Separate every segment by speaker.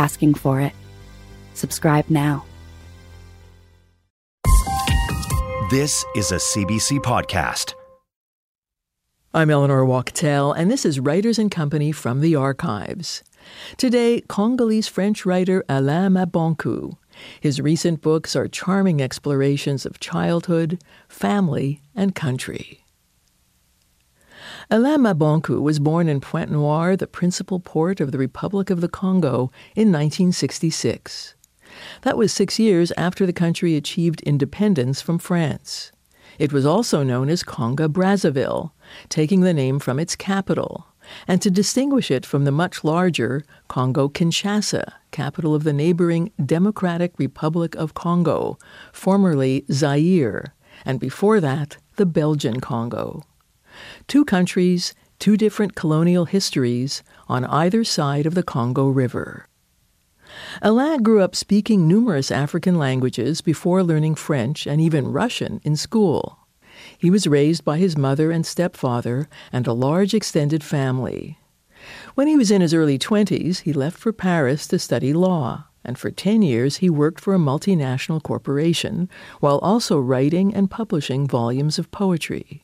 Speaker 1: asking for it. Subscribe now.
Speaker 2: This is a CBC podcast.
Speaker 3: I'm Eleanor Wachtel, and this is Writers and Company from the Archives. Today, Congolese French writer Alain Mabanckou. His recent books are charming explorations of childhood, family, and country. Alain Mabanckou was born in Pointe Noire, the principal port of the Republic of the Congo, in 1966. That was six years after the country achieved independence from France. It was also known as Congo Brazzaville, taking the name from its capital, and to distinguish it from the much larger Congo Kinshasa, capital of the neighboring Democratic Republic of Congo, formerly Zaire, and before that, the Belgian Congo. Two countries, two different colonial histories on either side of the Congo River. Alain grew up speaking numerous African languages before learning French and even Russian in school. He was raised by his mother and stepfather and a large extended family. When he was in his early 20s, he left for Paris to study law, and for 10 years he worked for a multinational corporation while also writing and publishing volumes of poetry.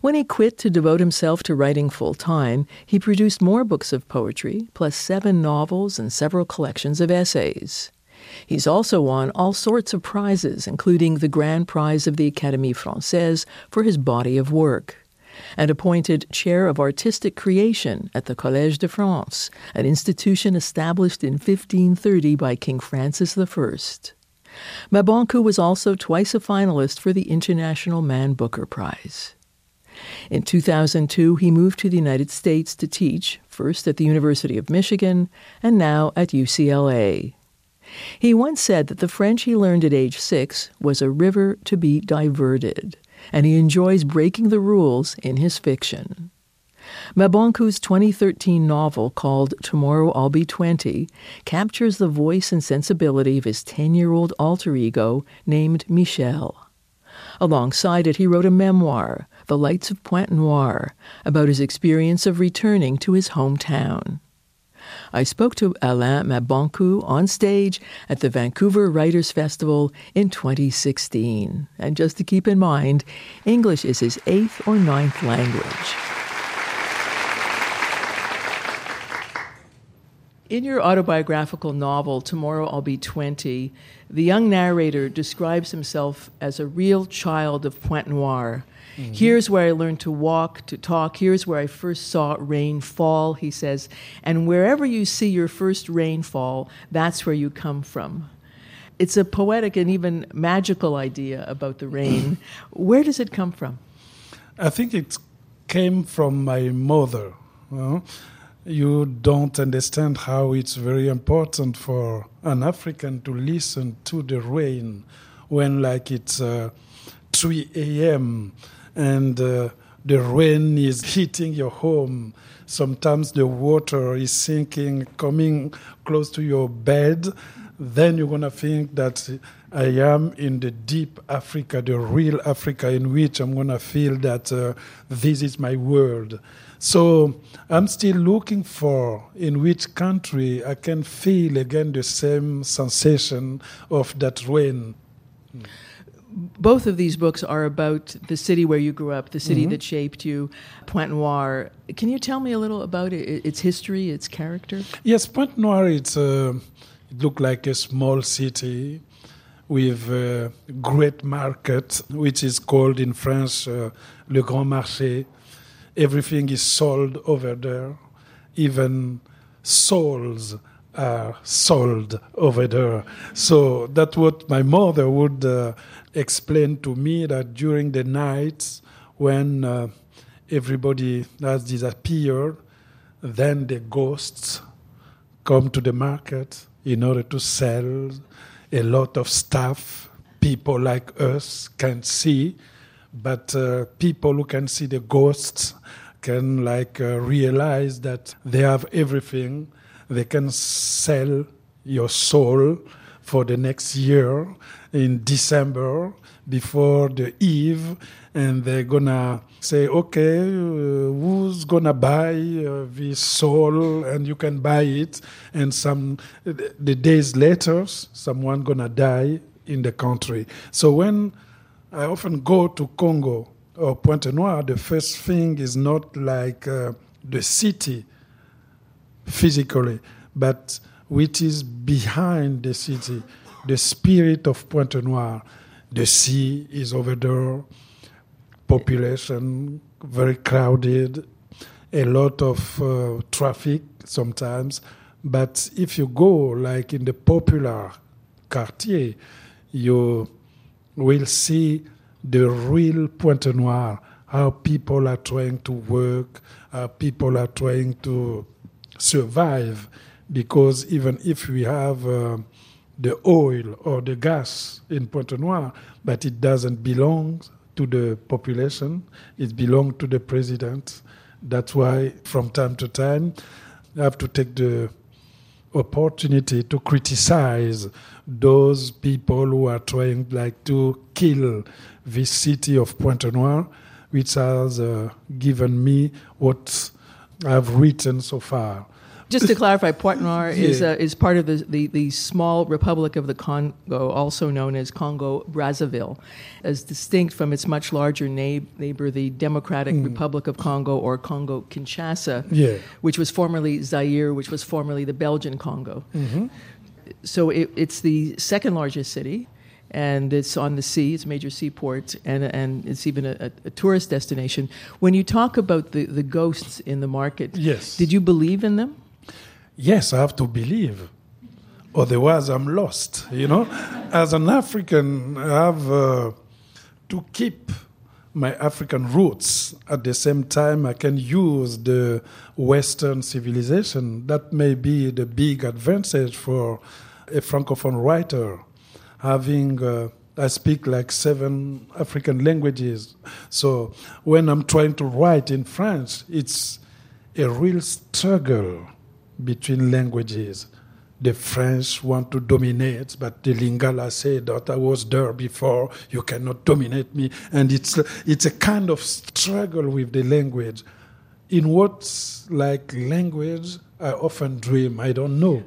Speaker 3: When he quit to devote himself to writing full time, he produced more books of poetry, plus seven novels and several collections of essays. He's also won all sorts of prizes, including the Grand Prize of the Académie Française for his body of work, and appointed Chair of Artistic Creation at the Collège de France, an institution established in 1530 by King Francis I. Mabanckou was also twice a finalist for the International Man Booker Prize. In 2002, he moved to the United States to teach, first at the University of Michigan and now at UCLA. He once said that the French he learned at age six was a river to be diverted, and he enjoys breaking the rules in his fiction. Mabanckou's 2013 novel called Tomorrow I'll Be 20 captures the voice and sensibility of his 10 year old alter ego named Michel. Alongside it, he wrote a memoir, The Lights of Pointe Noire, about his experience of returning to his hometown. I spoke to Alain Mabanckou on stage at the Vancouver Writers Festival in 2016. And just to keep in mind, English is his eighth or ninth language. In your autobiographical novel, Tomorrow I'll Be 20, the young narrator describes himself as a real child of Pointe Noire. Mm-hmm. Here's where I learned to walk, to talk. Here's where I first saw rain fall, he says. And wherever you see your first rainfall, that's where you come from. It's a poetic and even magical idea about the rain. where does it come from?
Speaker 4: I think it came from my mother. You know? You don't understand how it's very important for an African to listen to the rain when, like, it's uh, 3 a.m. and uh, the rain is hitting your home. Sometimes the water is sinking, coming close to your bed. Then you're going to think that I am in the deep Africa, the real Africa, in which I'm going to feel that uh, this is my world. So I'm still looking for in which country I can feel again the same sensation of that rain.
Speaker 3: Both of these books are about the city where you grew up, the city mm-hmm. that shaped you, Pointe Noire. Can you tell me a little about it, its history, its character?
Speaker 4: Yes, Pointe Noire, it's, uh, it looked like a small city with a great market, which is called in French uh, Le Grand Marché everything is sold over there. Even souls are sold over there. So that's what my mother would uh, explain to me that during the nights when uh, everybody has disappeared, then the ghosts come to the market in order to sell a lot of stuff people like us can see, but uh, people who can see the ghosts can like uh, realize that they have everything. They can sell your soul for the next year in December before the eve and they're gonna say okay uh, who's gonna buy uh, this soul? And you can buy it. And some the days later someone gonna die in the country. So when i often go to congo or pointe noire. The first thing is not like uh, the city physically but which is behind the city. The spirit of pointe noire. The sea is over there, population very crowded, a lot of uh, traffic sometimes. But if you go like in the popular quartier, you will see the real Pointe Noire, how people are trying to work, how people are trying to survive. Because even if we have uh, the oil or the gas in Pointe Noire, but it doesn't belong to the population. It belongs to the president. That's why, from time to time, I have to take the opportunity to criticize those people who are trying like to kill this city of Pointe Noire, which has uh, given me what I've written so far.
Speaker 3: Just to clarify, Pointe Noire yeah. is, uh, is part of the, the, the, small Republic of the Congo, also known as Congo Brazzaville, as distinct from its much larger na- neighbor, the Democratic mm. Republic of Congo or Congo Kinshasa,
Speaker 4: yeah.
Speaker 3: which was formerly Zaire, which was formerly the Belgian Congo.
Speaker 4: Mm-hmm.
Speaker 3: So it, it's the second largest city and it's on the sea. It's a major seaport, and and it's even a, a, tourist destination. When you talk about the, the ghosts in the market,
Speaker 4: yes,
Speaker 3: did you believe in them?
Speaker 4: yes, I have to believe. Otherwise, I'm lost. You know, as an African, I have uh, to keep my African roots. At the same time, I can use the Western civilization. That may be the big advantage for a Francophone writer, having. Uh, I speak like seven African languages. So when I'm trying to write in French, it's a real struggle between languages. The French want to dominate, but the Lingala said that I was there before, you cannot dominate me. And it's, it's a kind of struggle with the language. In what like language I often dream, I don't know.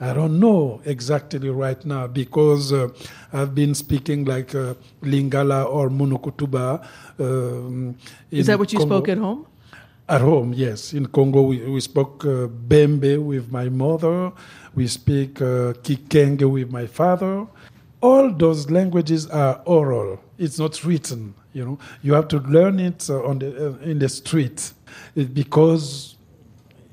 Speaker 4: I don't know exactly right now because uh, I've been speaking like uh, Lingala or Monokotuba. Um,
Speaker 3: Is that what you Congo. spoke at home?
Speaker 4: At home, yes. In Congo, we, we spoke uh, Bembe with my mother. We speak uh, Kikenge with my father. All those languages are oral. It's not written. You know, you have to learn it uh, on the uh, in the street, it, because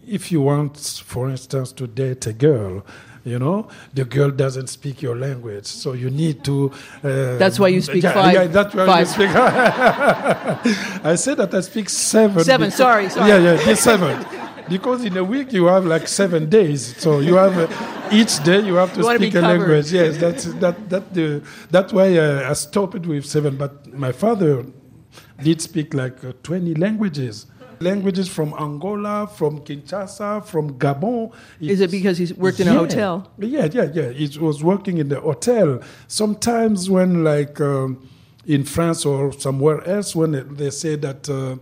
Speaker 4: if you want, for instance, to date a girl, you know the girl doesn't speak your language so you need to
Speaker 3: uh, that's why you speak yeah, five
Speaker 4: yeah that's why five. you speak i said that i speak seven
Speaker 3: seven sorry sorry
Speaker 4: yeah yeah seven because in a week you have like seven days so you have uh, each day you have to
Speaker 3: you
Speaker 4: speak a language yes that's that that the that's why uh, i stopped with seven but my father did speak like uh, 20 languages languages from Angola, from Kinshasa, from Gabon.
Speaker 3: It's, Is it because he's worked in yeah, a hotel?
Speaker 4: Yeah, yeah, yeah. He was working in the hotel. Sometimes when like um, in France or somewhere else, when they say that uh,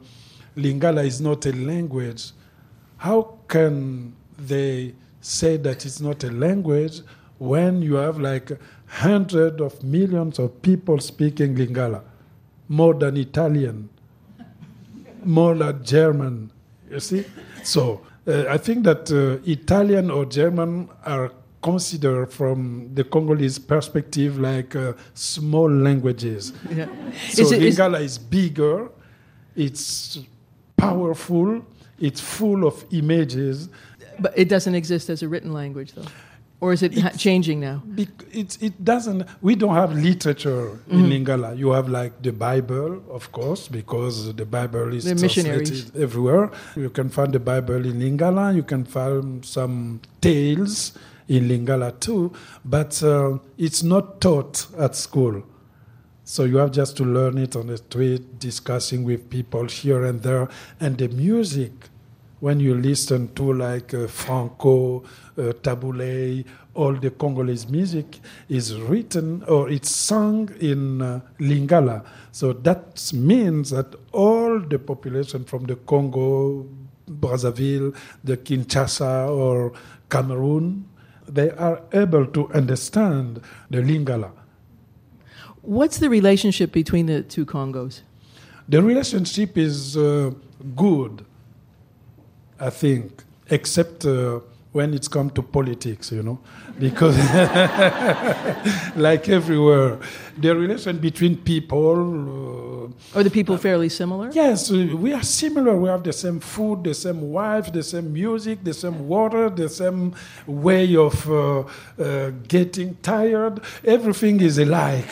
Speaker 4: Lingala is not a language, how can they say that it's not a language when you have like hundreds of millions of people speaking Lingala, more than Italian? more than German, you see? So uh, I think that uh, Italian or German are considered from the Congolese perspective like uh, small languages. Yeah. So is it, Lingala is, is bigger, it's powerful, it's full of images.
Speaker 3: But it doesn't exist as a written language, though. Or is it ha- changing now?
Speaker 4: It, it doesn't. We don't have literature in
Speaker 3: Mm-hmm.
Speaker 4: Lingala. You have like the Bible, of course, because the Bible is translated everywhere. You can find the Bible in Lingala. You can find some tales in Lingala too, but uh, it's not taught at school. So you have just to learn it on the street, discussing with people here and there, and the music. When you listen to like uh, Franco, uh, Tabu Ley, all the Congolese music is written or it's sung in uh, Lingala. So that means that all the population from the Congo, Brazzaville, the Kinshasa or Cameroon, they are able to understand the Lingala.
Speaker 3: What's the relationship between the two Congos?
Speaker 4: The relationship is uh, good, I think, except uh, when it's come to politics, you know, because like everywhere, the relation between people. Uh,
Speaker 3: Are the people fairly similar?
Speaker 4: Yes, we are similar. We have the same food, the same wife, the same music, the same water, the same way of uh, uh, getting tired. Everything is alike.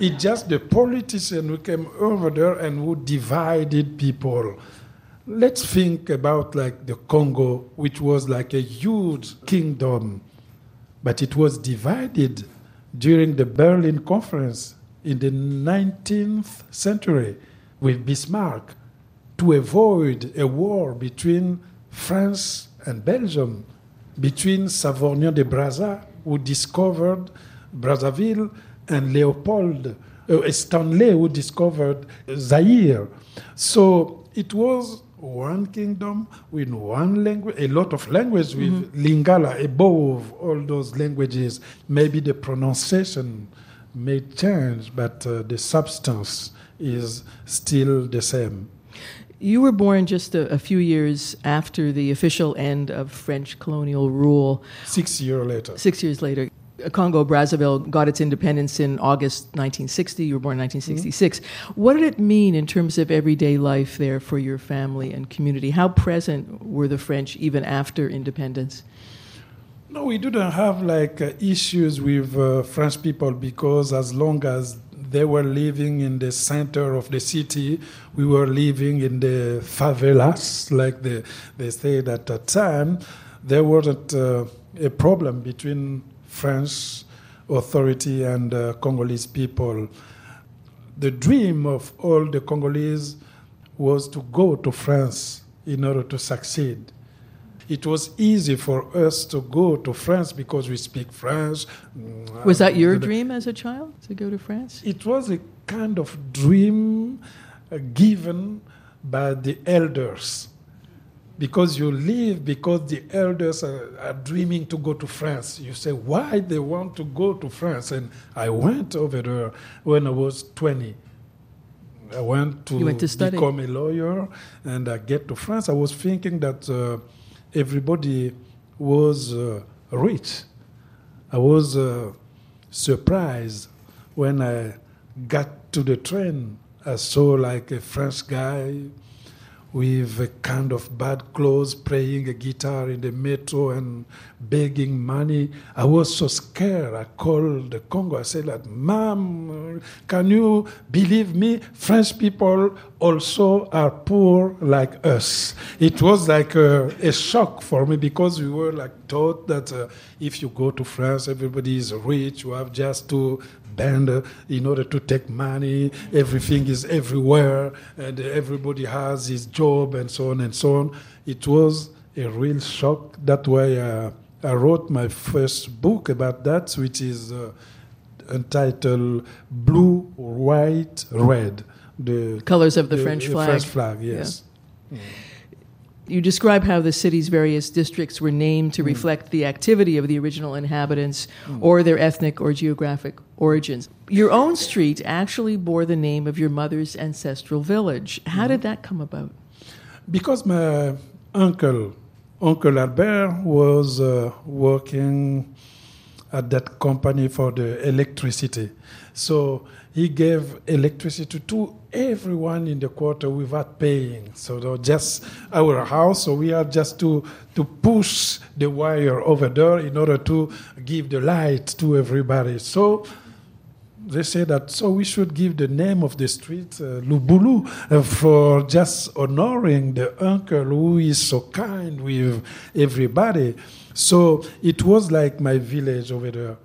Speaker 4: It's just the politician who came over there and who divided people. Let's think about like the Congo, which was like a huge kingdom, but it was divided during the Berlin Conference in the 19th century with Bismarck to avoid a war between France and Belgium, between Savorgnan de Brazza, who discovered Brazzaville, and Leopold uh, Stanley, who discovered Zaire. So it was one kingdom with one language, a lot of language with Lingala above all those languages. Maybe the pronunciation may change, but uh, the substance is still the same.
Speaker 3: You were born just a, a few years after the official end of French colonial rule.
Speaker 4: Six years later.
Speaker 3: Six years later, Congo Brazzaville got its independence in August 1960. You were born in 1966. What did it mean in terms of everyday life there for your family and community? How present were the French even after independence?
Speaker 4: No, we didn't have like uh, issues with uh, French people because as long as they were living in the center of the city, we were living in the favelas, like the, they said at that time. There wasn't uh, a problem between French authority and uh, Congolese people. The dream of all the Congolese was to go to France in order to succeed it was easy for us to go to France because we speak French.
Speaker 3: Was that your dream as a child to go to France?
Speaker 4: It was a kind of dream uh, given by the elders. Because you live, because the elders are, are dreaming to go to France. You say, why they want to go to France? And I went over there when I was 20. I went to,
Speaker 3: went to study.
Speaker 4: become a lawyer and I get to France. I was thinking that uh, everybody was uh, rich. I was uh, surprised when I got to the train. I saw like a French guy with a kind of bad clothes playing a guitar in the metro and begging money. I was so scared. I called the Congo. I said, like, Mom, can you believe me? French people also are poor like us. It was like a, a shock for me because we were like taught that uh, if you go to France, everybody is rich. You have just to bend uh, in order to take money. Everything is everywhere, and everybody has his job, and so on and so on. It was a real shock. That way, uh, I wrote my first book about that, which is uh, entitled "Blue, White, Red." The
Speaker 3: Colors of the French flag.
Speaker 4: French flag, yes.
Speaker 3: You describe how the city's various districts were named
Speaker 4: Mm.
Speaker 3: to reflect the activity of the original inhabitants or their ethnic or geographic origins. Your own street actually bore the name of your mother's ancestral village. How
Speaker 4: Mm-hmm.
Speaker 3: did that come about?
Speaker 4: Because my uncle, Uncle Albert, was uh, working at that company for the electricity. So he gave electricity to everyone in the quarter without paying. So just our house, so we had just to to push the wire over there in order to give the light to everybody. So they say that so we should give the name of the street uh, Lubulu uh, for just honoring the uncle who is so kind with everybody. So it was like my village over there.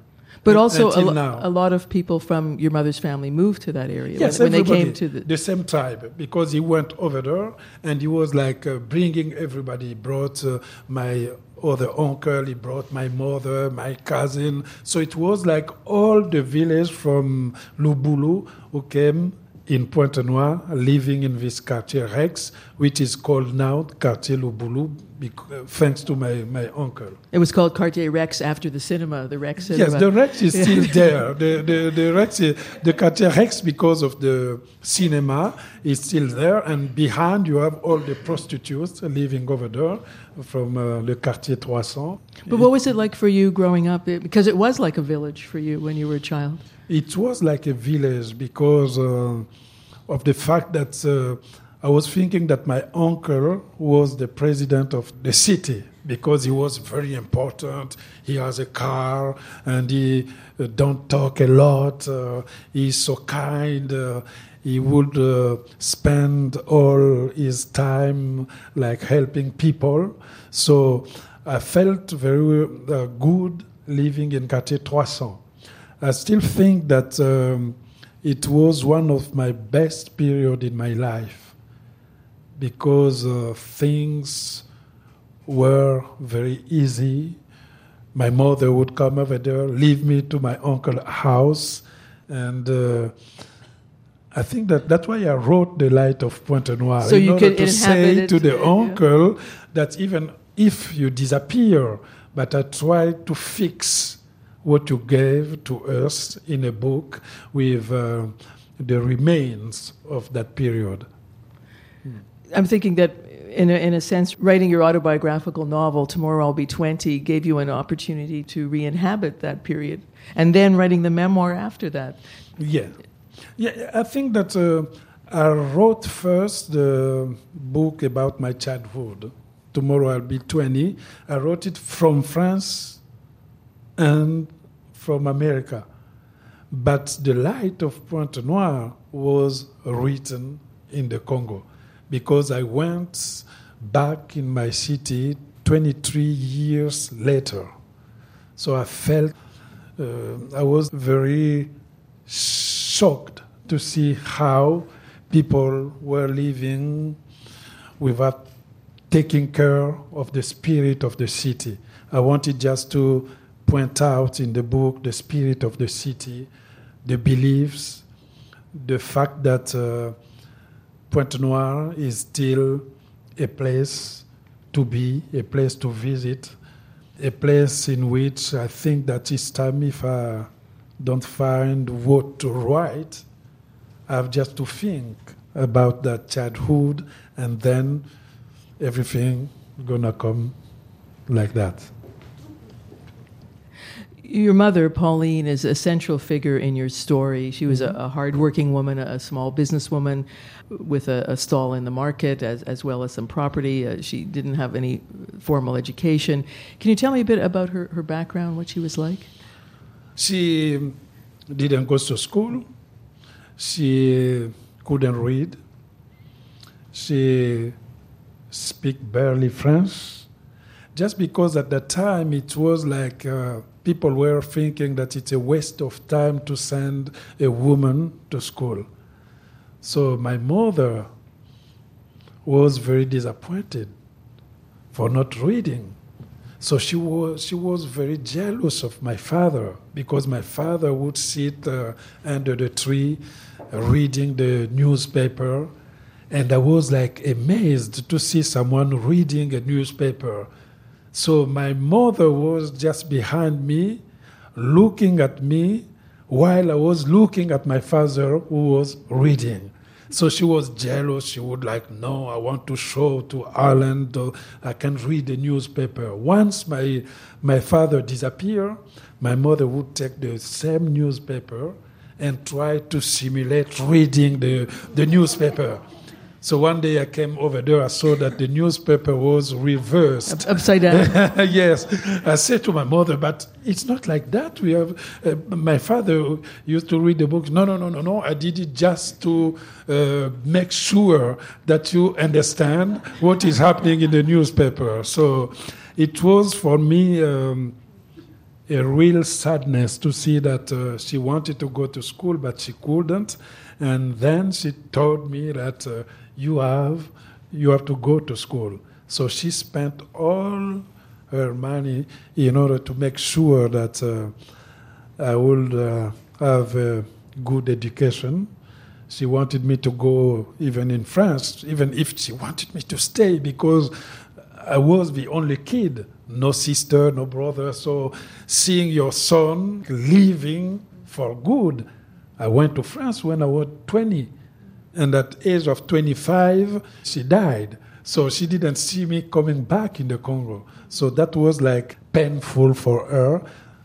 Speaker 3: But also, a, lo- a lot of people from your mother's family moved to that area
Speaker 4: Yes,
Speaker 3: when, when they came to the.
Speaker 4: the same tribe because he went over there and he was like uh, bringing everybody. He brought uh, my other uncle, he brought my mother, my cousin. So it was like all the village from Lubulu who came in Pointe Noire, living in this quartier Rex, which is called now Quartier Lubulu, uh, thanks to my, my uncle.
Speaker 3: It was called Quartier Rex after the cinema, the Rex cinema.
Speaker 4: Yes, the Rex is still there. The, the, the Rex, is, the Quartier Rex, because of the cinema, is still there. And behind, you have all the prostitutes living over there from uh, le Quartier 300.
Speaker 3: But what was it like for you growing up? It- because it was like a village for you when you were a child.
Speaker 4: It was like a village because uh, of the fact that uh, I was thinking that my uncle was the president of the city because he was very important. He has a car and he uh, don't talk a lot. Uh, he's so kind. He would uh, spend all his time like helping people. So I felt very uh, good living in Quartier 300. I still think that um, it was one of my best period in my life because uh, things were very easy. My mother would come over there, leave me to my uncle's house, and uh, I think that that's why I wrote the light of Pointe Noire
Speaker 3: So
Speaker 4: in
Speaker 3: you
Speaker 4: order to say to the
Speaker 3: yeah.
Speaker 4: uncle that even if you disappear, but I try to fix what you gave to us in a book with uh, the remains of that period.
Speaker 3: I'm thinking that, in a, in a sense, writing your autobiographical novel, Tomorrow I'll Be 20, gave you an opportunity to re inhabit that period. And then writing the memoir after that.
Speaker 4: Yeah, yeah. I think that uh, I wrote first the book about my childhood. Tomorrow I'll be 20. I wrote it from France and from America. But the light of Pointe Noire was written in the Congo because I went back in my city 23 years later. So I felt uh, I was very shocked to see how people were living without taking care of the spirit of the city. I wanted just to point out in the book the spirit of the city, the beliefs, the fact that uh, Pointe Noire is still a place to be, a place to visit, a place in which I think that each time if I don't find what to write, I have just to think about that childhood and then everything gonna come like that.
Speaker 3: Your mother, Pauline, is a central figure in your story. She was a, a hardworking woman, a, a small businesswoman with a, a stall in the market, as, as well as some property. Uh, she didn't have any formal education. Can you tell me a bit about her, her background, what she was like?
Speaker 4: She didn't go to school. She couldn't read. She speak barely French. Just because at that time it was like uh, people were thinking that it's a waste of time to send a woman to school. So my mother was very disappointed for not reading. So she was, she was very jealous of my father because my father would sit uh, under the tree reading the newspaper. And I was like amazed to see someone reading a newspaper. So my mother was just behind me, looking at me while I was looking at my father who was reading. So she was jealous. She would like, no, I want to show to Alain. I can read the newspaper. Once my my father disappeared, my mother would take the same newspaper and try to simulate reading the, the newspaper. So one day I came over there, I saw that the newspaper was reversed.
Speaker 3: Upside down.
Speaker 4: yes. I said to my mother, but it's not like that. We have, uh, my father used to read the books. No, no, no, no, no. I did it just to uh, make sure that you understand what is happening in the newspaper. So it was for me um, a real sadness to see that uh, she wanted to go to school, but she couldn't. And then she told me that uh, you have you have to go to school. So she spent all her money in order to make sure that uh, I would uh, have a good education. She wanted me to go even in France, even if she wanted me to stay because I was the only kid, no sister, no brother. So seeing your son leaving for good, I went to France when I was 20 and at age of 25, she died. So she didn't see me coming back in the Congo. So that was like painful for her.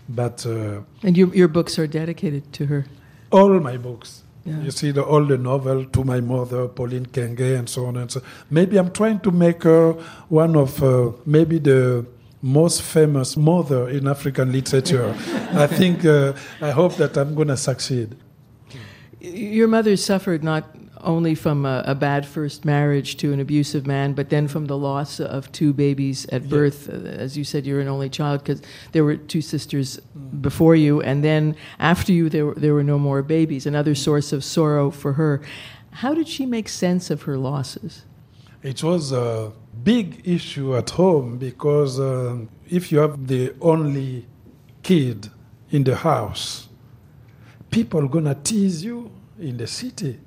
Speaker 4: But uh,
Speaker 3: and your your books are dedicated to her.
Speaker 4: All my books.
Speaker 3: Yeah.
Speaker 4: You see the, all the novel to my mother, Pauline Kenge, and so on and so. Maybe I'm trying to make her one of uh, maybe the most famous mother in African literature. I think uh, I hope that I'm going to succeed.
Speaker 3: Your mother suffered not only from a, a, bad first marriage to an abusive man, but then from the loss of two babies at birth. Yeah. As you said, you're an only child because there were two sisters mm. before you, and then after you, there were, there were no more babies. Another source of sorrow for her. How did she make sense of her losses?
Speaker 4: It was a big issue at home because uh, if you have the only kid in the house, people are gonna tease you in the city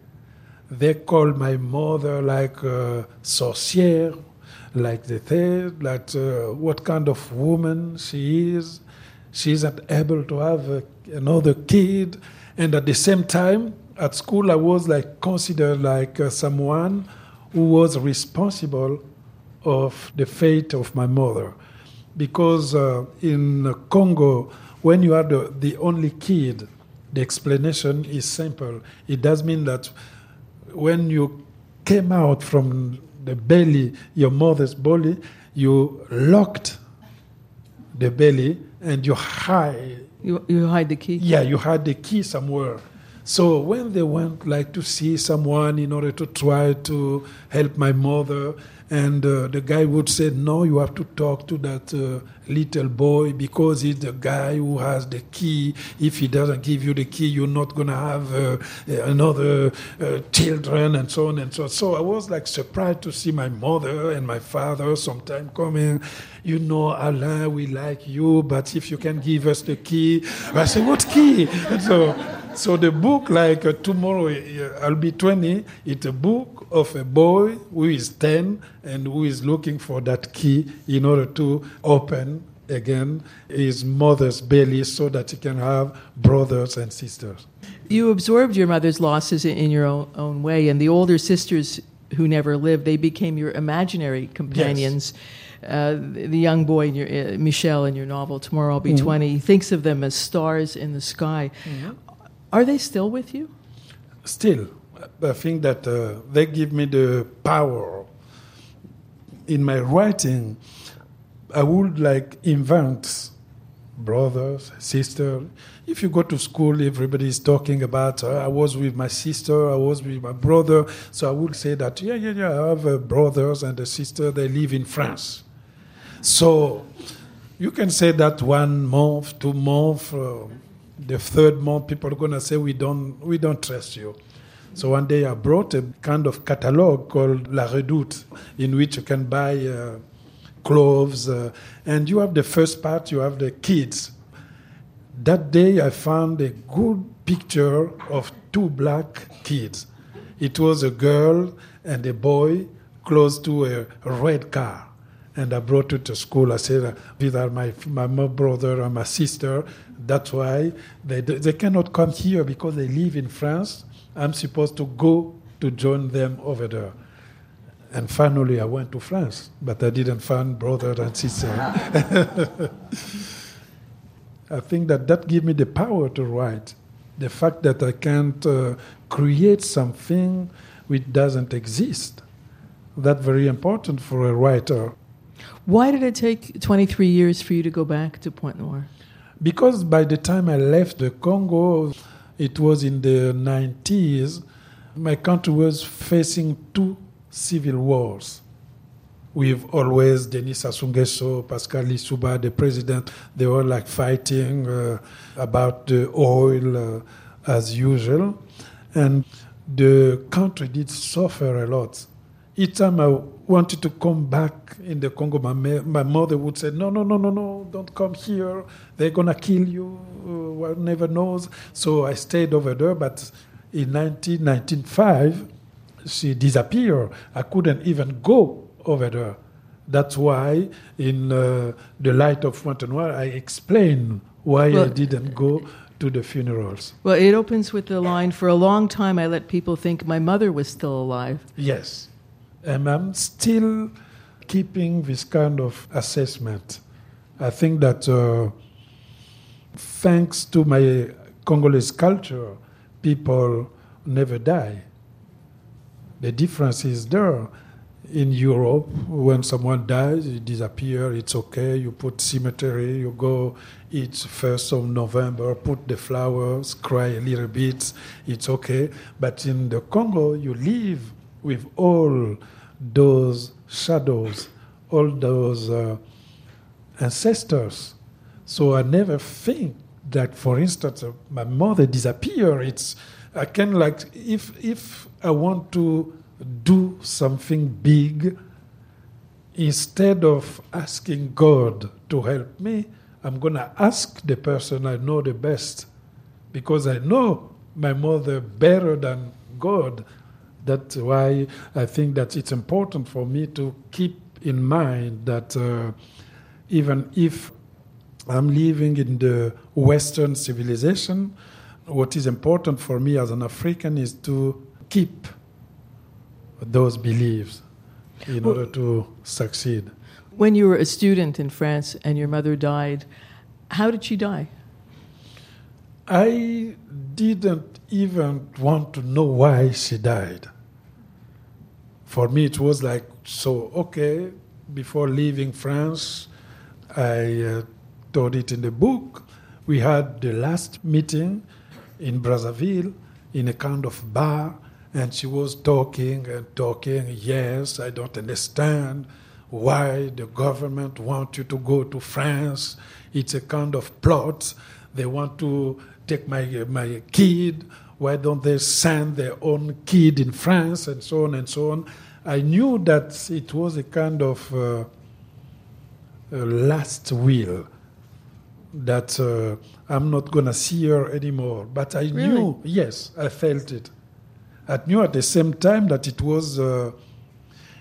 Speaker 4: they call my mother like a sorcière, like they say, like uh, what kind of woman she is. She isn't able to have a, another kid. And at the same time, at school, I was like considered like uh, someone who was responsible of the fate of my mother. Because uh, in Congo, when you are the, the only kid, the explanation is simple. It does mean that when you came out from the belly, your mother's belly, you locked the belly and you hide.
Speaker 3: You, you hide the key?
Speaker 4: Yeah, you hide the key somewhere. So when they went like to see someone in order to try to help my mother, and uh, the guy would say, No, you have to talk to that uh, little boy because he's the guy who has the key. If he doesn't give you the key, you're not going to have uh, another uh, children, and so on and so on. So I was like surprised to see my mother and my father sometime coming. You know, Alain, we like you, but if you can give us the key. I said, What key? And so, so the book, like uh, tomorrow, uh, I'll be 20, it's a book of a boy who is 10 and who is looking for that key in order to open again his mother's belly so that he can have brothers and sisters.
Speaker 3: You absorbed your mother's losses in your own, own way, and the older sisters who never lived, they became your imaginary companions. Yes. Uh, the young boy, in your, uh, Michel, in your novel, Tomorrow I'll Be mm-hmm. 20, thinks of them as stars in the sky. Mm-hmm. Are they still with you?
Speaker 4: Still. I think that uh, they give me the power. In my writing, I would like invent brothers, sisters. If you go to school, everybody is talking about, uh, I was with my sister, I was with my brother. So I would say that, yeah, yeah, yeah, I have uh, brothers and a sister, they live in France. So you can say that one month, two months, uh, the third month, people are going to say, we don't, we don't trust you. So one day I brought a kind of catalog called La Redoute, in which you can buy uh, clothes. Uh, and you have the first part, you have the kids. That day I found a good picture of two black kids. It was a girl and a boy close to a red car. And I brought it to school. I said, These are my, my brother and my sister. That's why they, they cannot come here because they live in France I'm supposed to go to join them over there. And finally, I went to France, but I didn't find brother and sister. I think that that gave me the power to write. The fact that I can't uh, create something which doesn't exist. That's very important for a writer.
Speaker 3: Why did it take 23 years for you to go back to Pointe Noire?
Speaker 4: Because by the time I left the Congo, it was in the 90s, my country was facing two civil wars. We've always Denis Sassou Nguesso, Pascal Lissouba, the president, they were like fighting uh, about the oil uh, as usual. And the country did suffer a lot. Each time I wanted to come back in the Congo, my, my mother would say, No, no, no, no, no, don't come here. They're going to kill you. Uh, one never knows. So I stayed over there. But in 1995, she disappeared. I couldn't even go over there. That's why, in uh, The Light of Pointe Noire, I explain why well, I didn't go to the funerals.
Speaker 3: Well, it opens with the line For a long time, I let people think my mother was still alive.
Speaker 4: Yes. And I'm still keeping this kind of assessment. I think that uh, thanks to my Congolese culture, people never die. The difference is there. In Europe, when someone dies, it disappears, it's okay. You put cemetery, you go it's first of November, put the flowers, cry a little bit, it's okay. But in the Congo, you live with all those shadows, all those uh, ancestors. So I never think that, for instance, uh, my mother disappeared. It's I can like if if I want to do something big, instead of asking God to help me, I'm to ask the person I know the best because I know my mother better than God. That's why I think that it's important for me to keep in mind that uh, even if I'm living in the Western civilization, what is important for me as an African is to keep those beliefs in well, order to succeed.
Speaker 3: When you were a student in France and your mother died, how did she die?
Speaker 4: I didn't even want to know why she died. For me, it was like, so, okay, before leaving France, I uh, told it in the book. We had the last meeting in Brazzaville in a kind of bar, and she was talking and talking. Yes, I don't understand why the government want you to go to France. It's a kind of plot. They want to take my my kid. Why don't they send their own kid in France and so on and so on? I knew that it was a kind of uh, a last will that uh, I'm not going to see her anymore. But I really? knew, yes, I felt it. I knew at the same time that it was, uh,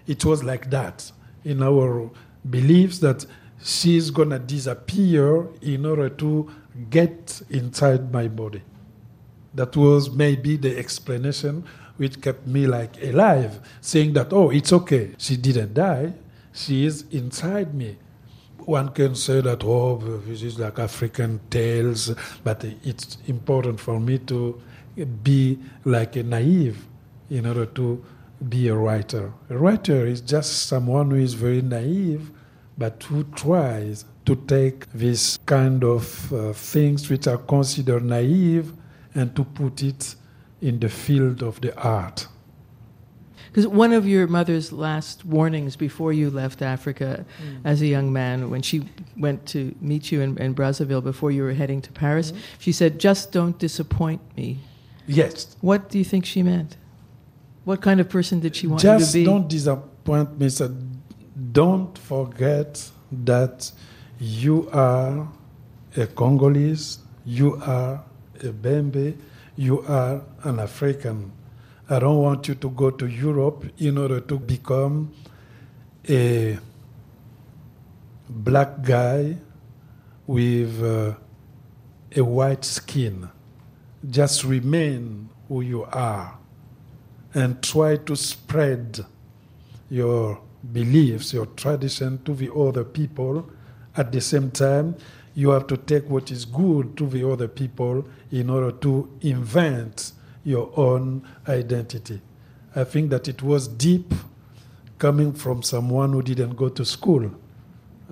Speaker 4: it was like that in our beliefs that she's going to disappear in order to get inside my body. That was maybe the explanation which kept me like alive, saying that, oh, it's okay. She didn't die. She is inside me one can say that, oh, this is like African tales, but it's important for me to be like a naive in order to be a writer. A writer is just someone who is very naive, but who tries to take this kind of uh, things which are considered naive and to put it in the field of the art.
Speaker 3: Because one of your mother's last warnings before you left Africa mm. as a young man, when she went to meet you in, in Brazzaville before you were heading to Paris, mm-hmm. she said, Just don't disappoint me.
Speaker 4: Yes.
Speaker 3: What do you think she meant? What kind of person did she want
Speaker 4: Just
Speaker 3: you
Speaker 4: to be? Just Don't disappoint me. So don't forget that you are a Congolese, you are a Bembe, you are an African I don't want you to go to Europe in order to become a black guy with uh, a white skin. Just remain who you are. and try to spread your beliefs, your tradition to the other people. At the same time, you have to take what is good to the other people in order to invent your own identity. I think that it was deep coming from someone who didn't go to school.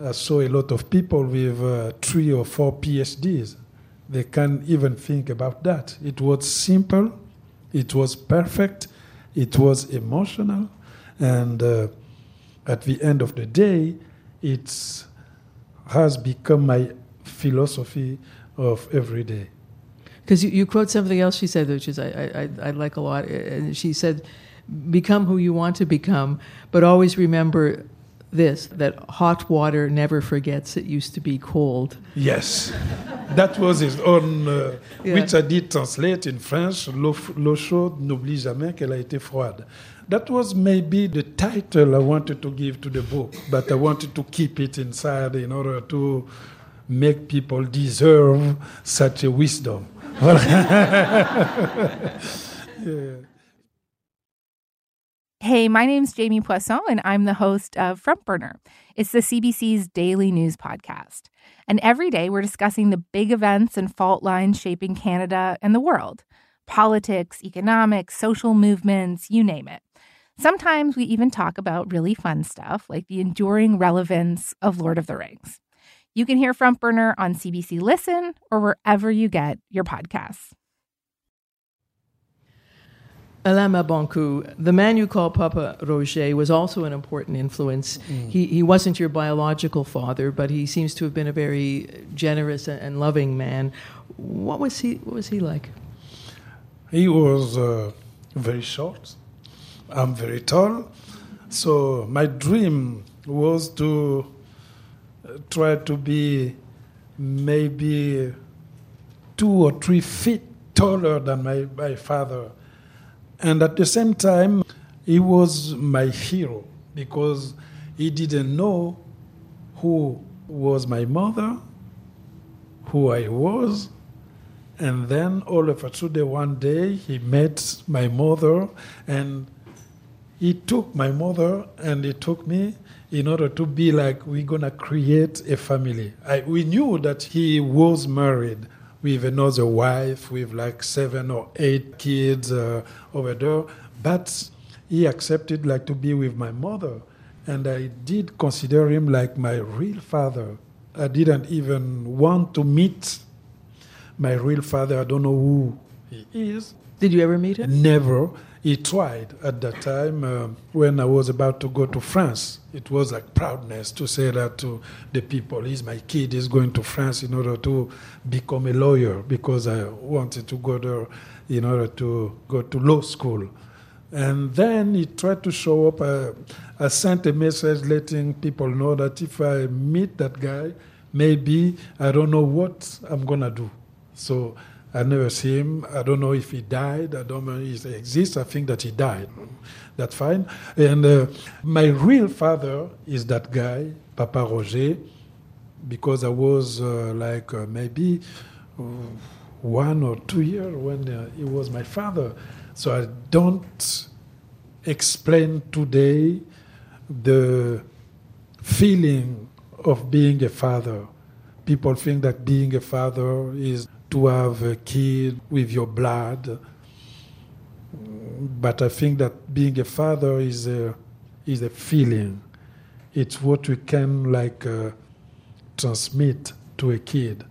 Speaker 4: I saw a lot of people with uh, three or four PhDs. They can't even think about that. It was simple, it was perfect, it was emotional, and uh, at the end of the day, it has become my philosophy of every day.
Speaker 3: Because you, you, quote something else she said, which is I, I, I like a lot. And she said, become who you want to become, but always remember this that hot water never forgets it used to be cold.
Speaker 4: Yes. That was his own, uh, yeah. which I did translate in French L'eau chaude n'oublie jamais qu'elle a été froide. That was maybe the title I wanted to give to the book, but I wanted to keep it inside in order to make people deserve such a wisdom.
Speaker 5: yeah. Hey, my name's Jamie Poisson, and I'm the host of Front Burner. It's the CBC's daily news podcast. And every day we're discussing the big events and fault lines shaping Canada and the world politics, economics, social movements, you name it. Sometimes we even talk about really fun stuff like the enduring relevance of Lord of the Rings. You can hear Front Burner on CBC Listen or wherever you get your podcasts.
Speaker 3: Alain Mabanckou, the man you call Papa Roger, was also an important influence. Mm. He, he wasn't your biological father, but he seems to have been a very generous and loving man. What was he, what was he like?
Speaker 4: He was uh, very short. I'm very tall. So my dream was to try to be maybe two or three feet taller than my, my father. And at the same time, he was my hero because he didn't know who was my mother, who I was. And then all of a sudden, one day, he met my mother and he took my mother and he took me in order to be like, we're going to create a family. I, we knew that he was married with another wife with like seven or eight kids uh, over there, but he accepted like to be with my mother. And I did consider him like my real father. I didn't even want to meet my real father. I don't know who he is.
Speaker 3: Did you ever meet him?
Speaker 4: Never he tried at that time uh, when I was about to go to France. It was like proudness to say that to the people. He's my kid. He's going to France in order to become a lawyer because I wanted to go there in order to go to law school. And then he tried to show up. Uh, I sent a message letting people know that if I meet that guy, maybe I don't know what I'm gonna do. So I never see him. I don't know if he died. I don't know if he exists. I think that he died. That's fine. And uh, my real father is that guy, Papa Roger, because I was uh, like uh, maybe uh, one or two years when uh, he was my father. So I don't explain today the feeling of being a father. People think that being a father is to have a kid with your blood. But I think that being a father is a, is a feeling. It's what we can like uh, transmit to a kid.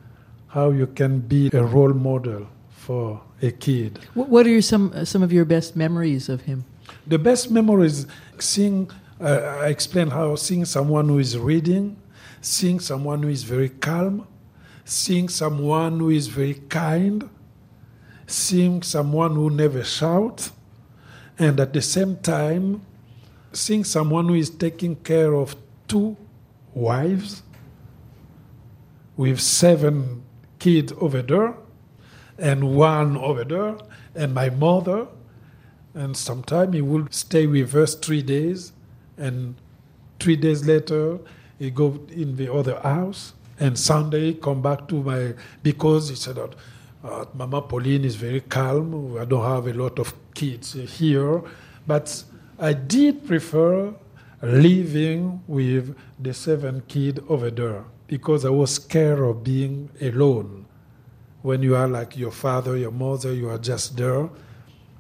Speaker 4: How you can be a role model for a kid.
Speaker 3: What are your, some uh, some of your best memories of him?
Speaker 4: The best memories seeing. Uh, I explain how seeing someone who is reading, seeing someone who is very calm, seeing someone who is very kind, seeing someone who never shouts, and at the same time, seeing someone who is taking care of two wives with seven kids over there and one over there and my mother and sometimes he will stay with us three days and three days later he go in the other house and Sunday, come back to my, because he said that uh, Mama Pauline is very calm. I don't have a lot of kids here. But I did prefer living with the seven kid over there because I was scared of being alone. When you are like your father, your mother, you are just there.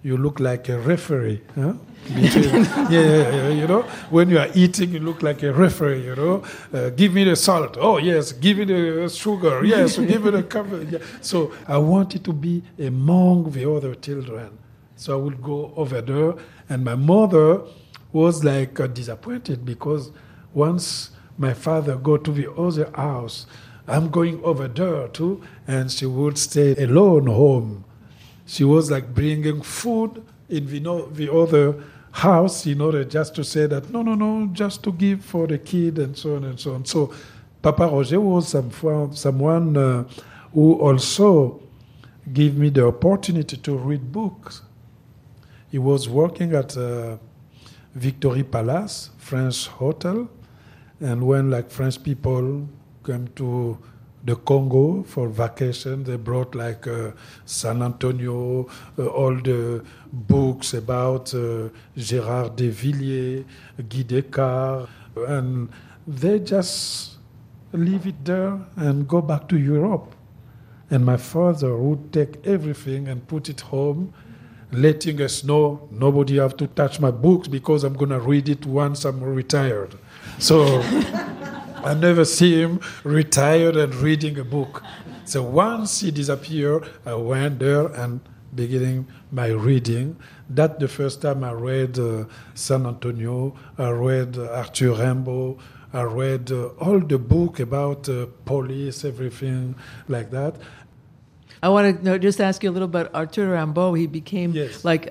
Speaker 4: You look like a referee. Huh? Yeah, yeah, yeah, you know. When you are eating, you look like a referee. You know, uh, give me the salt. Oh yes, give me the sugar. Yes, give me the cover. Yeah. So I wanted to be among the other children. So I would go over there, and my mother was like uh, disappointed because once my father go to the other house, I'm going over there too, and she would stay alone home. She was like bringing food in the, no, the other house in order just to say that no, no, no, just to give for the kid and so on and so on. So Papa Roger was some, someone uh, who also gave me the opportunity to read books. He was working at uh, Victory Palace, French hotel, and when like French people came to the Congo for vacation, they brought like uh, San Antonio, uh, all the books about uh, Gérard de Villiers, Guy des Cars, and they just leave it there and go back to Europe. And my father would take everything and put it home letting us know nobody have to touch my books because I'm to read it once I'm retired. So I never see him retired and reading a book. So once he disappeared, I went there and beginning my reading. That the first time I read uh, San Antonio, I read uh, Arthur Rimbaud, I read uh, all the book about uh, police, everything like that.
Speaker 3: I want to just ask you a little about Arthur Rimbaud. He became
Speaker 4: yes.
Speaker 3: like.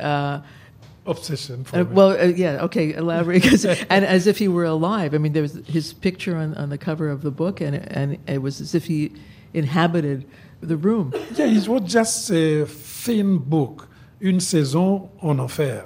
Speaker 4: Obsession
Speaker 3: uh, well, uh, yeah, okay, elaborate. and as if he were alive. I mean, there was his picture on, on the cover of the book, and and it was as if he inhabited the room.
Speaker 4: Yeah, it was just a thin book, Une saison en enfer.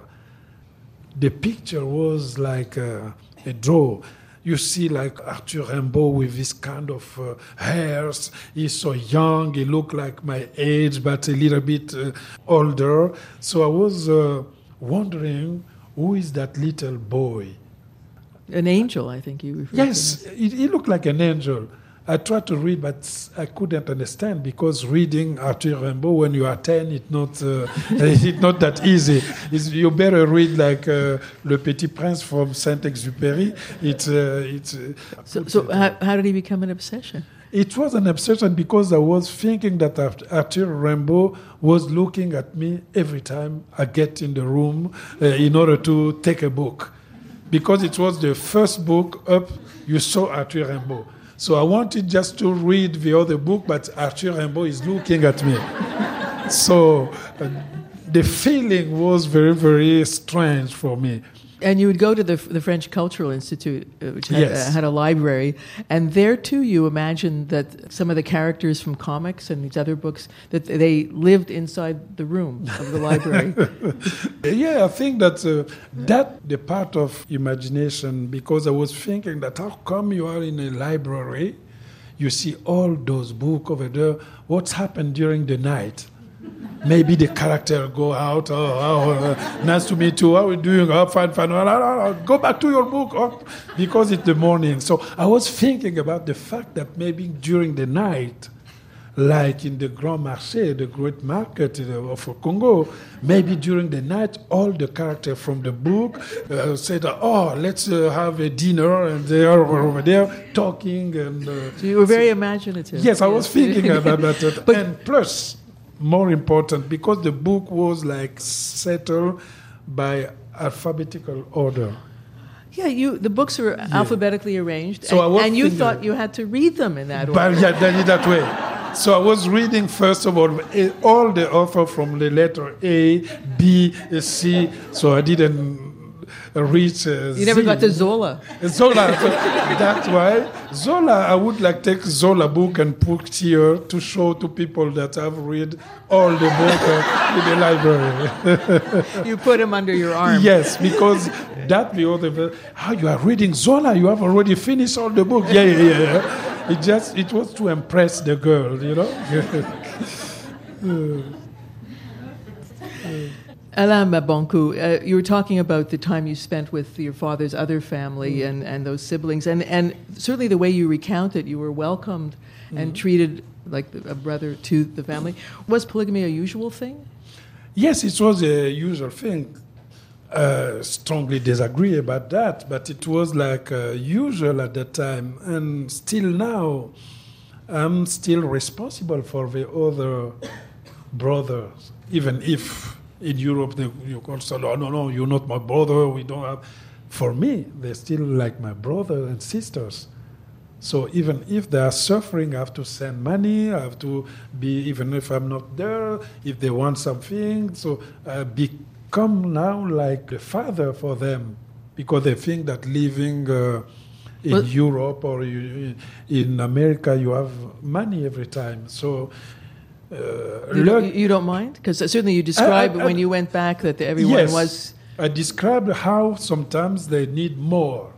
Speaker 4: The picture was like a, a draw you see like Arthur Rimbaud with this kind of uh, hairs. He's so young. He looked like my age, but a little bit uh, older. So I was uh, wondering, who is that little boy?
Speaker 3: An angel, I think you referred
Speaker 4: yes, he, he looked like an angel. I tried to read, but I couldn't understand because reading Arthur Rimbaud when you are 10, it's not, uh, it's not that easy. It's, you better read like uh, Le Petit Prince from Saint Exupéry. It's, uh, it's, uh,
Speaker 3: so, so how, how did he become an obsession?
Speaker 4: It was an obsession because I was thinking that Arthur Rimbaud was looking at me every time I get in the room uh, in order to take a book. Because it was the first book up, you saw Arthur Rimbaud. So I wanted just to read the other book, but Arthur Rimbaud is looking at me. so uh, the feeling was very, very strange for me.
Speaker 3: And you would go to the, the French Cultural Institute, uh, which had,
Speaker 4: yes.
Speaker 3: uh, had, a library, and there too you imagined that some of the characters from comics and these other books that they lived inside the room of the library.
Speaker 4: yeah, I think that uh, that the part of imagination because I was thinking that how come you are in a library, you see all those books over there. What's happened during the night? Maybe the character go out. Oh, oh uh, nice to meet you. How are you doing? Oh, fine, fine. Go back to your book oh, because it's the morning. So I was thinking about the fact that maybe during the night, like in the Grand Marché, the great market of Congo, maybe during the night, all the characters from the book uh, said, "Oh, let's uh, have a dinner," and they are over there talking. And uh,
Speaker 3: so you were very so, imaginative.
Speaker 4: Yes, I was thinking about that. but, and plus more important because the book was like settled by alphabetical order.
Speaker 3: Yeah, you the books were yeah. alphabetically arranged, so and, and you thought you had to read them in that order.
Speaker 4: But yeah, that, that way. So I was reading first of all eh, all the author from the letter A, B, eh, C. So I didn't reach. Uh,
Speaker 3: you never got to Zola.
Speaker 4: Zola. so that's why Zola. I would like take Zola book and put here to show to people that I've read all the book uh, in the library.
Speaker 3: you put him under your arm.
Speaker 4: Yes, because that the other. How you are reading Zola? You have already finished all the book. Yeah, yeah, yeah. It just it was to impress the girl, you know.
Speaker 3: Alain Mabanckou, uh, you were talking about the time you spent with your father's other family
Speaker 4: Mm.
Speaker 3: and, and those siblings, and, and certainly the way you recount it, you were welcomed
Speaker 4: Mm.
Speaker 3: and treated like a brother to the family. Was polygamy a usual thing?
Speaker 4: Yes, it was a usual thing. Uh, strongly disagree about that, but it was like uh, usual at that time, and still now, I'm still responsible for the other brothers, even if in Europe they, you can say, "No, no, no, you're not my brother. We don't have." For me, they're still like my brother and sisters. So even if they are suffering, I have to send money. I have to be, even if I'm not there, if they want something. So I become now like a father for them because they think that living uh, in
Speaker 3: Well-
Speaker 4: Europe or you, in America, you have money every time. So uh,
Speaker 3: You, don't, you don't mind? Because certainly you described
Speaker 4: I-
Speaker 3: when you went back that everyone
Speaker 4: yes,
Speaker 3: was.
Speaker 4: I described how sometimes they need more.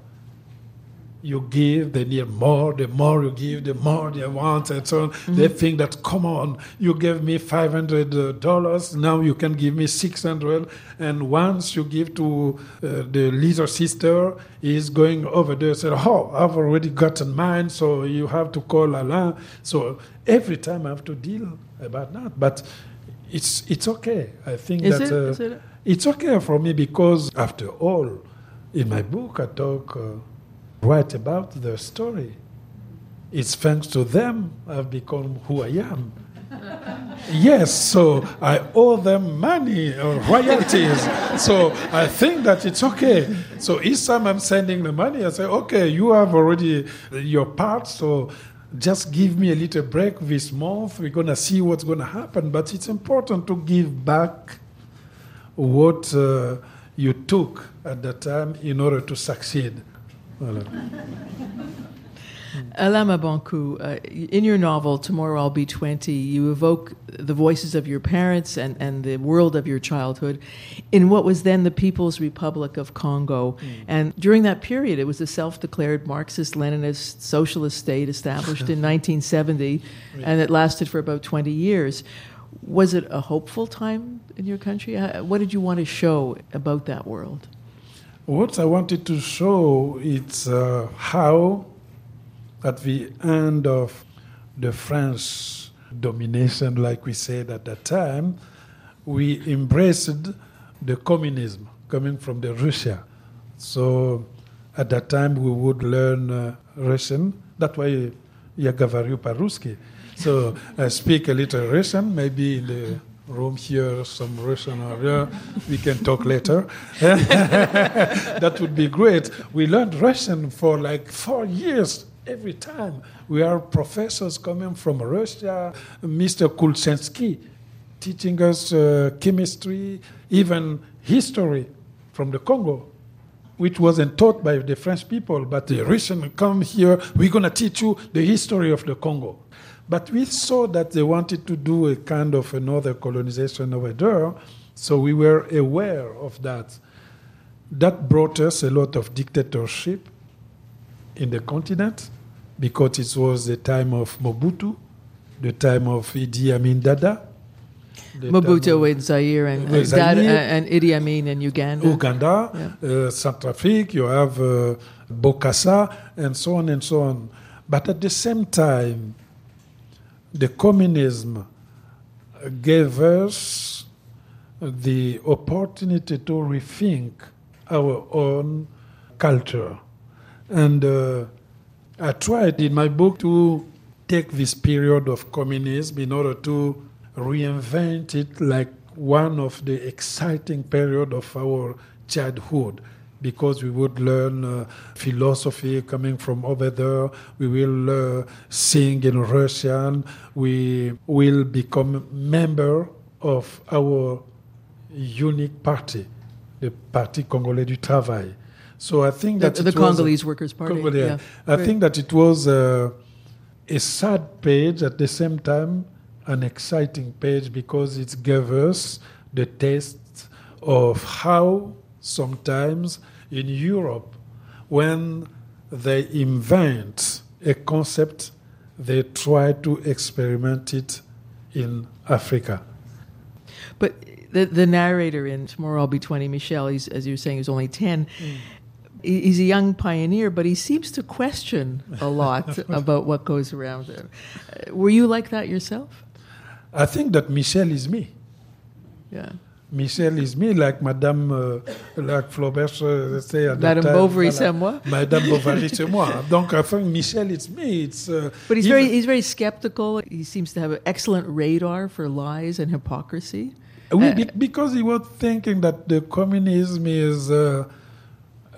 Speaker 4: You give, they need more. The more you give, the more they want, and so on.
Speaker 3: Mm-hmm.
Speaker 4: They think that, come on, you gave me five hundred dollars, now you can give me six hundred. And once you give to uh, the little sister, is going over there. Said, oh, I've already gotten mine, so you have to call Alain. So every time I have to deal about that, but it's it's okay. I think
Speaker 3: Is
Speaker 4: that.
Speaker 3: it?
Speaker 4: uh,
Speaker 3: it?
Speaker 4: it's okay for me because, after all, in my book, I talk, uh, write about the story. It's thanks to them I've become who I am. yes, so I owe them money or royalties. so I think that it's okay. So each time I'm sending the money, I say, okay, you have already your part, so just give me a little break this month. We're going to see what's going to happen. But it's important to give back what uh, you took at the time in order to succeed. Voilà.
Speaker 3: Alain Mabanckou, uh, in your novel, Tomorrow I'll Be 20, you evoke the voices of your parents and, and the world of your childhood in what was then the People's Republic of Congo. And during that period, it was a self declared Marxist Leninist socialist state established in 1970, and it lasted for about 20 years. Was it a hopeful time in your country? Uh, What did you want to show about that world?
Speaker 4: What I wanted to show is uh, how, at the end of the French domination, like we said at that time, we embraced the communism coming from the Russia. So at that time we would learn uh, Russian. That's why я говорю по-русски. So I speak a little Russian, maybe in the room here, some Russian or there. We can talk later. that would be great. We learned Russian for like four years every time. We are professors coming from Russia, Mr. Kulchensky teaching us uh, chemistry, even history from the Congo, which wasn't taught by the French people, but the Russian come here, we're going to teach you the history of the Congo. But we saw that they wanted to do a kind of another colonization over there, so we were aware of that. That brought us a lot of dictatorship in the continent because it was the time of Mobutu, the time of Idi Amin Dada.
Speaker 3: Mobutu in Zaire and,
Speaker 4: Uh,
Speaker 3: and, Dad-
Speaker 4: Zaire.
Speaker 3: and Idi Amin in Uganda.
Speaker 4: Uganda,
Speaker 3: Yeah.
Speaker 4: uh, Centrafrique, you have uh, Bokassa, and so on and so on. But at the same time, the communism gave us the opportunity to rethink our own culture. And uh, I tried in my book to take this period of communism in order to reinvent it like one of the exciting period of our childhood because we would learn uh, philosophy coming from over there. We will uh, sing in Russian. We will become member of our unique party, the Parti Congolais du Travail. So I think
Speaker 3: The,
Speaker 4: that
Speaker 3: the
Speaker 4: was a-
Speaker 3: Congolese Workers' Party.
Speaker 4: Congolais.
Speaker 3: yeah.
Speaker 4: I
Speaker 3: Right.
Speaker 4: think that it was uh, a sad page at the same time an exciting page because it gave us the taste of how sometimes in Europe, when they invent a concept, they try to experiment it in Africa.
Speaker 3: But The, the narrator in Tomorrow I'll Be 20, Michel, he's, as you were saying, he's only 10. Mm. He's a young pioneer, but he seems to question a lot about what goes around him. Uh, were you like that yourself?
Speaker 4: I think that Michel is me.
Speaker 3: Yeah.
Speaker 4: Michel is me, like Madame, uh, like Flaubert uh, say
Speaker 3: at Madame time, Bovary, voilà, c'est moi.
Speaker 4: Madame Bovary, c'est moi. Donc, I think Michel, it's me. It's. Uh,
Speaker 3: but he's very, he's very skeptical. He seems to have an excellent radar for lies and hypocrisy.
Speaker 4: We, uh, because he was thinking that the communism is uh,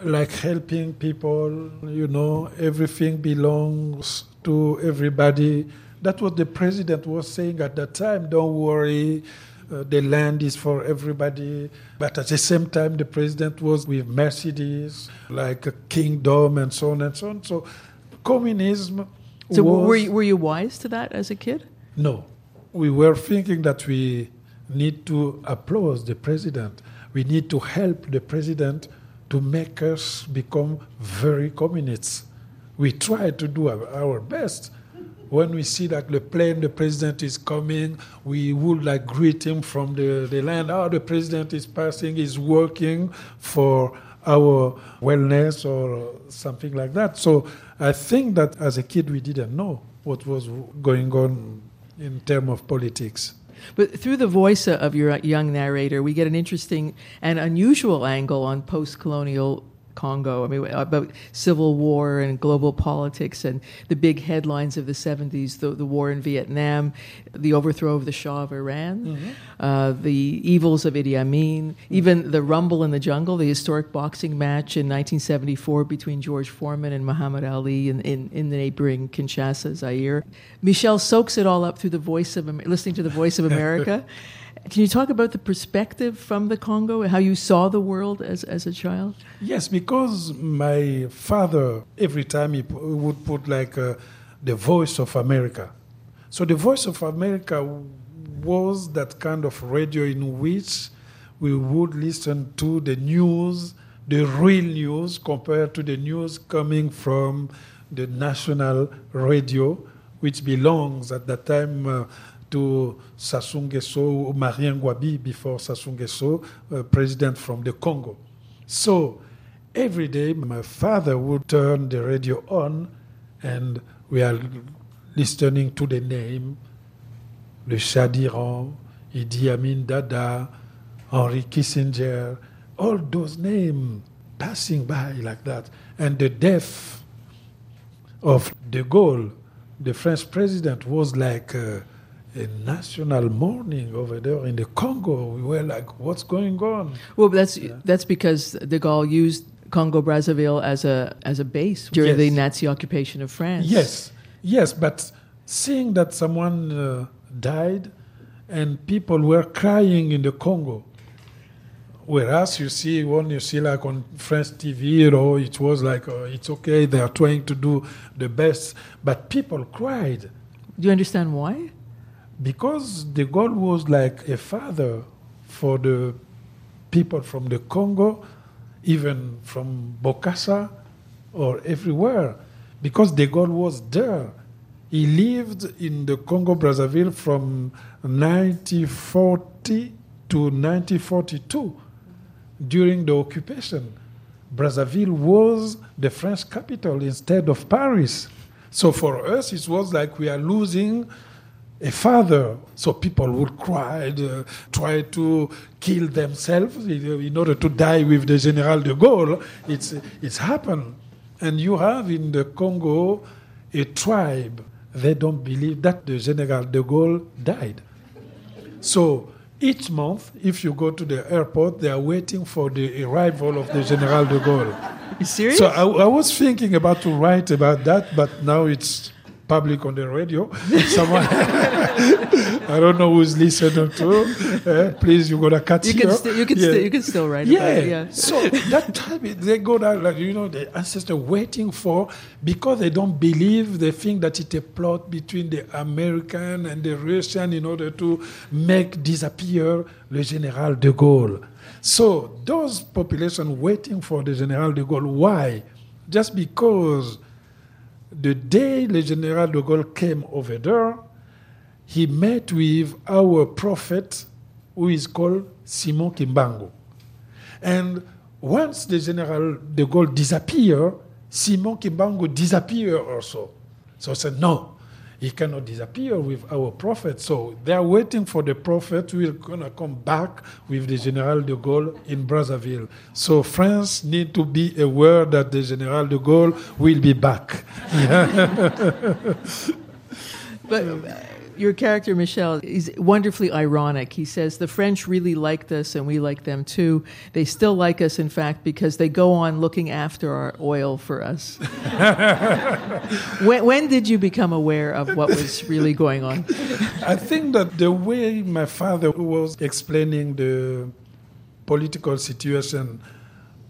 Speaker 4: like helping people. You know, everything belongs to everybody. That's what the president was saying at that time. Don't worry uh, the land is for everybody. But at the same time, the president was with Mercedes, like a kingdom and so on and so on. So communism.
Speaker 3: So were you, were you wise to that as a kid?
Speaker 4: No. We were thinking that we need to applaud the president. We need to help the president to make us become very communists. We try to do our best when we see that the plane, the president is coming, we would like greet him from the, the land. Oh, the president is passing, is working for our wellness or something like that. So I think that as a kid, we didn't know what was going on in terms of politics.
Speaker 3: But through the voice of your young narrator, we get an interesting and unusual angle on post colonial Congo. I mean, about civil war and global politics and the big headlines of the 70s the, the war in Vietnam, the overthrow of the Shah of Iran, mm-hmm. uh, the evils of Idi Amin, even the Rumble in the Jungle, the historic boxing match in 1974 between George Foreman and Muhammad Ali in, in, in the neighboring Kinshasa, Zaire. Michel soaks it all up through the voice of listening to the voice of America. Can you talk about the perspective from the Congo, how you saw the world as, as a child?
Speaker 4: Yes, because my father, every time he would put like uh, the voice of America. So the voice of America was that kind of radio in which we would listen to the news, the real news, compared to the news coming from the national radio, which belongs at that time. Uh, to Sassou Nguesso, Marien Ngouabi before Sassou Nguesso, uh, president from the Congo. So every day my father would turn the radio on and we are listening to the name, le Shah d'Iran, Idi Amin Dada, Henry Kissinger, all those names passing by like that. And the death of de Gaulle, the French president, was like uh, a national mourning over there in the Congo. We were like, what's going on?
Speaker 3: Well, that's yeah. that's because de Gaulle used Congo Brazzaville as a as a base during yes. the Nazi occupation of France.
Speaker 4: Yes, yes, but seeing that someone uh, died and people were crying in the Congo. Whereas you see, when you see like on French TV, you know, it was like, uh, it's okay, they are trying to do the best, but people cried.
Speaker 3: Do you understand why?
Speaker 4: Because de Gaulle was like a father for the people from the Congo, even from Bokassa or everywhere, because de Gaulle was there. He lived in the Congo Brazzaville from 1940 to 1942 during the occupation. Brazzaville was the French capital instead of Paris. So for us, it was like we are losing a father. So people would cry, uh, try to kill themselves in order to die with the General de Gaulle. It's, it's happened. And you have in the Congo a tribe. They don't believe that the General de Gaulle died. So each month, if you go to the airport, they are waiting for the arrival of the General de Gaulle.
Speaker 3: You serious?
Speaker 4: So I, I was thinking about to write about that, but now it's public on the radio. Someone, I don't know who's listening to. Uh, please, you got to cut
Speaker 3: you
Speaker 4: here.
Speaker 3: Can st- you can, yeah. st- you can still write
Speaker 4: yeah.
Speaker 3: It, yeah.
Speaker 4: So that time they go down like you know the ancestor waiting for because they don't believe they think that it's a plot between the American and the Russian in order to make disappear le General de Gaulle. So those population waiting for the General de Gaulle. Why? Just because the day the General de Gaulle came over there, he met with our prophet, who is called Simon Kimbangu. And once the General de Gaulle disappeared, Simon Kimbangu disappeared also. So I said, no, he cannot disappear with our prophet. So they are waiting for the prophet who is going to come back with the General de Gaulle in Brazzaville. So France need to be aware that the General de Gaulle will be back.
Speaker 3: but uh, your character, Michel, is wonderfully ironic. He says the French really liked us and we like them too. They still like us, in fact, because they go on looking after our oil for us. when, when did you become aware of what was really going on?
Speaker 4: I think that the way my father was explaining the political situation,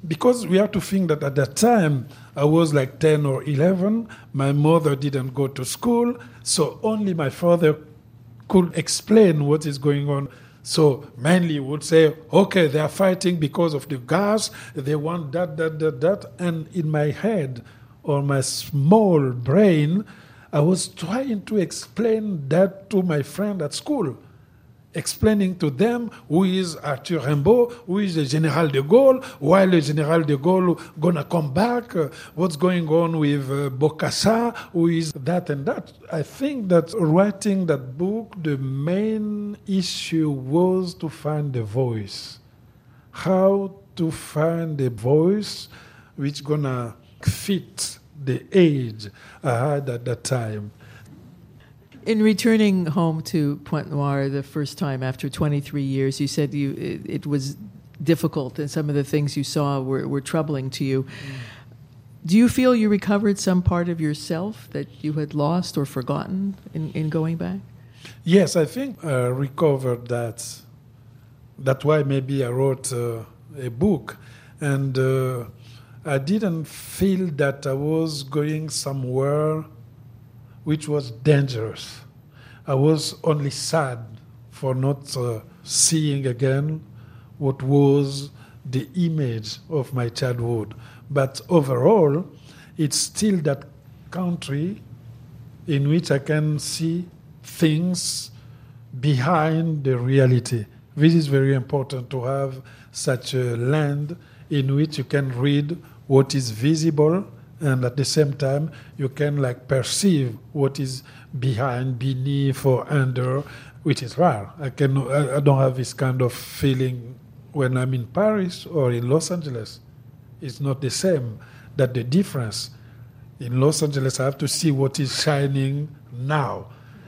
Speaker 4: because we have to think that at that time, I was like 10 or 11. My mother didn't go to school, so only my father could explain what is going on. So mainly would say, okay, they are fighting because of the gas, they want that, that, that, that. And in my head or my small brain, I was trying to explain that to my friend at school explaining to them who is Arthur Rimbaud, who is the General de Gaulle, why the General de Gaulle gonna come back, uh, what's going on with uh, Bokassa, who is that and that. I think that writing that book, the main issue was to find a voice. How to find a voice which gonna fit the age I had at that time.
Speaker 3: In returning home to Pointe Noire the first time after 23 years, you said you it, it was difficult and some of the things you saw were, were troubling to you. Mm. Do you feel you recovered some part of yourself that you had lost or forgotten in, in going back?
Speaker 4: Yes, I think I recovered that. That's why maybe I wrote uh, a book. And uh, I didn't feel that I was going somewhere which was dangerous. I was only sad for not uh, seeing again what was the image of my childhood. But overall, it's still that country in which I can see things behind the reality. This is very important to have such a land in which you can read what is visible and at the same time you can like perceive what is behind, beneath, or under, which is rare. I can I don't have this kind of feeling when I'm in Paris or in Los Angeles. It's not the same. That the difference in Los Angeles, I have to see what is shining now.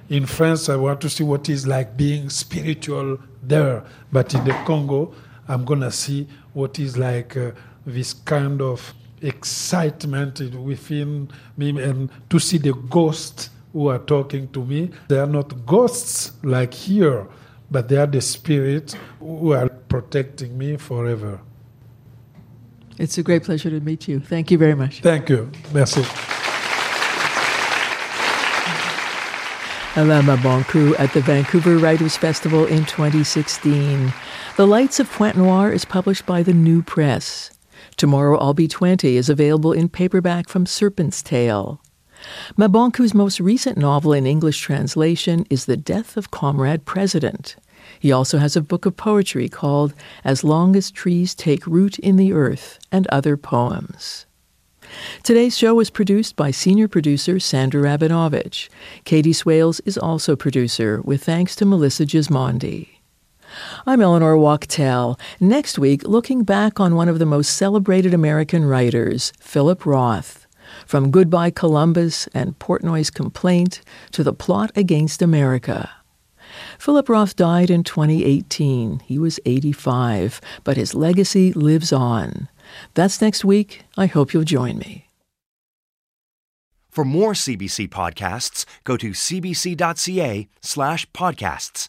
Speaker 4: In France, I want to see what is like being spiritual there. But in the Congo, I'm gonna see what is like uh, this kind of excitement within me and to see the ghosts who are talking to me. They are not ghosts like here, but they are the spirits who are protecting me forever.
Speaker 3: It's a great pleasure to meet you. Thank you very much.
Speaker 4: Thank you. Merci.
Speaker 3: Alain Mabanckou at the Vancouver Writers Festival in 2016. The Lights of Pointe Noire is published by the New Press. Tomorrow I'll Be 20 is available in paperback from Serpent's Tail. Mabanckou's most recent novel in English translation is The Death of Comrade President. He also has a book of poetry called As Long as Trees Take Root in the Earth and Other Poems. Today's show was produced by senior producer Sandra Rabinovich. Katie Swales is also producer, with thanks to Melissa Gismondi. I'm Eleanor Wachtel. Next week, looking back on one of the most celebrated American writers, Philip Roth. From Goodbye Columbus and Portnoy's Complaint to The Plot Against America. Philip Roth died in 2018. He was 85, but his legacy lives on. That's next week. I hope you'll join me.
Speaker 2: For more CBC podcasts, go to cbc.ca slash podcasts.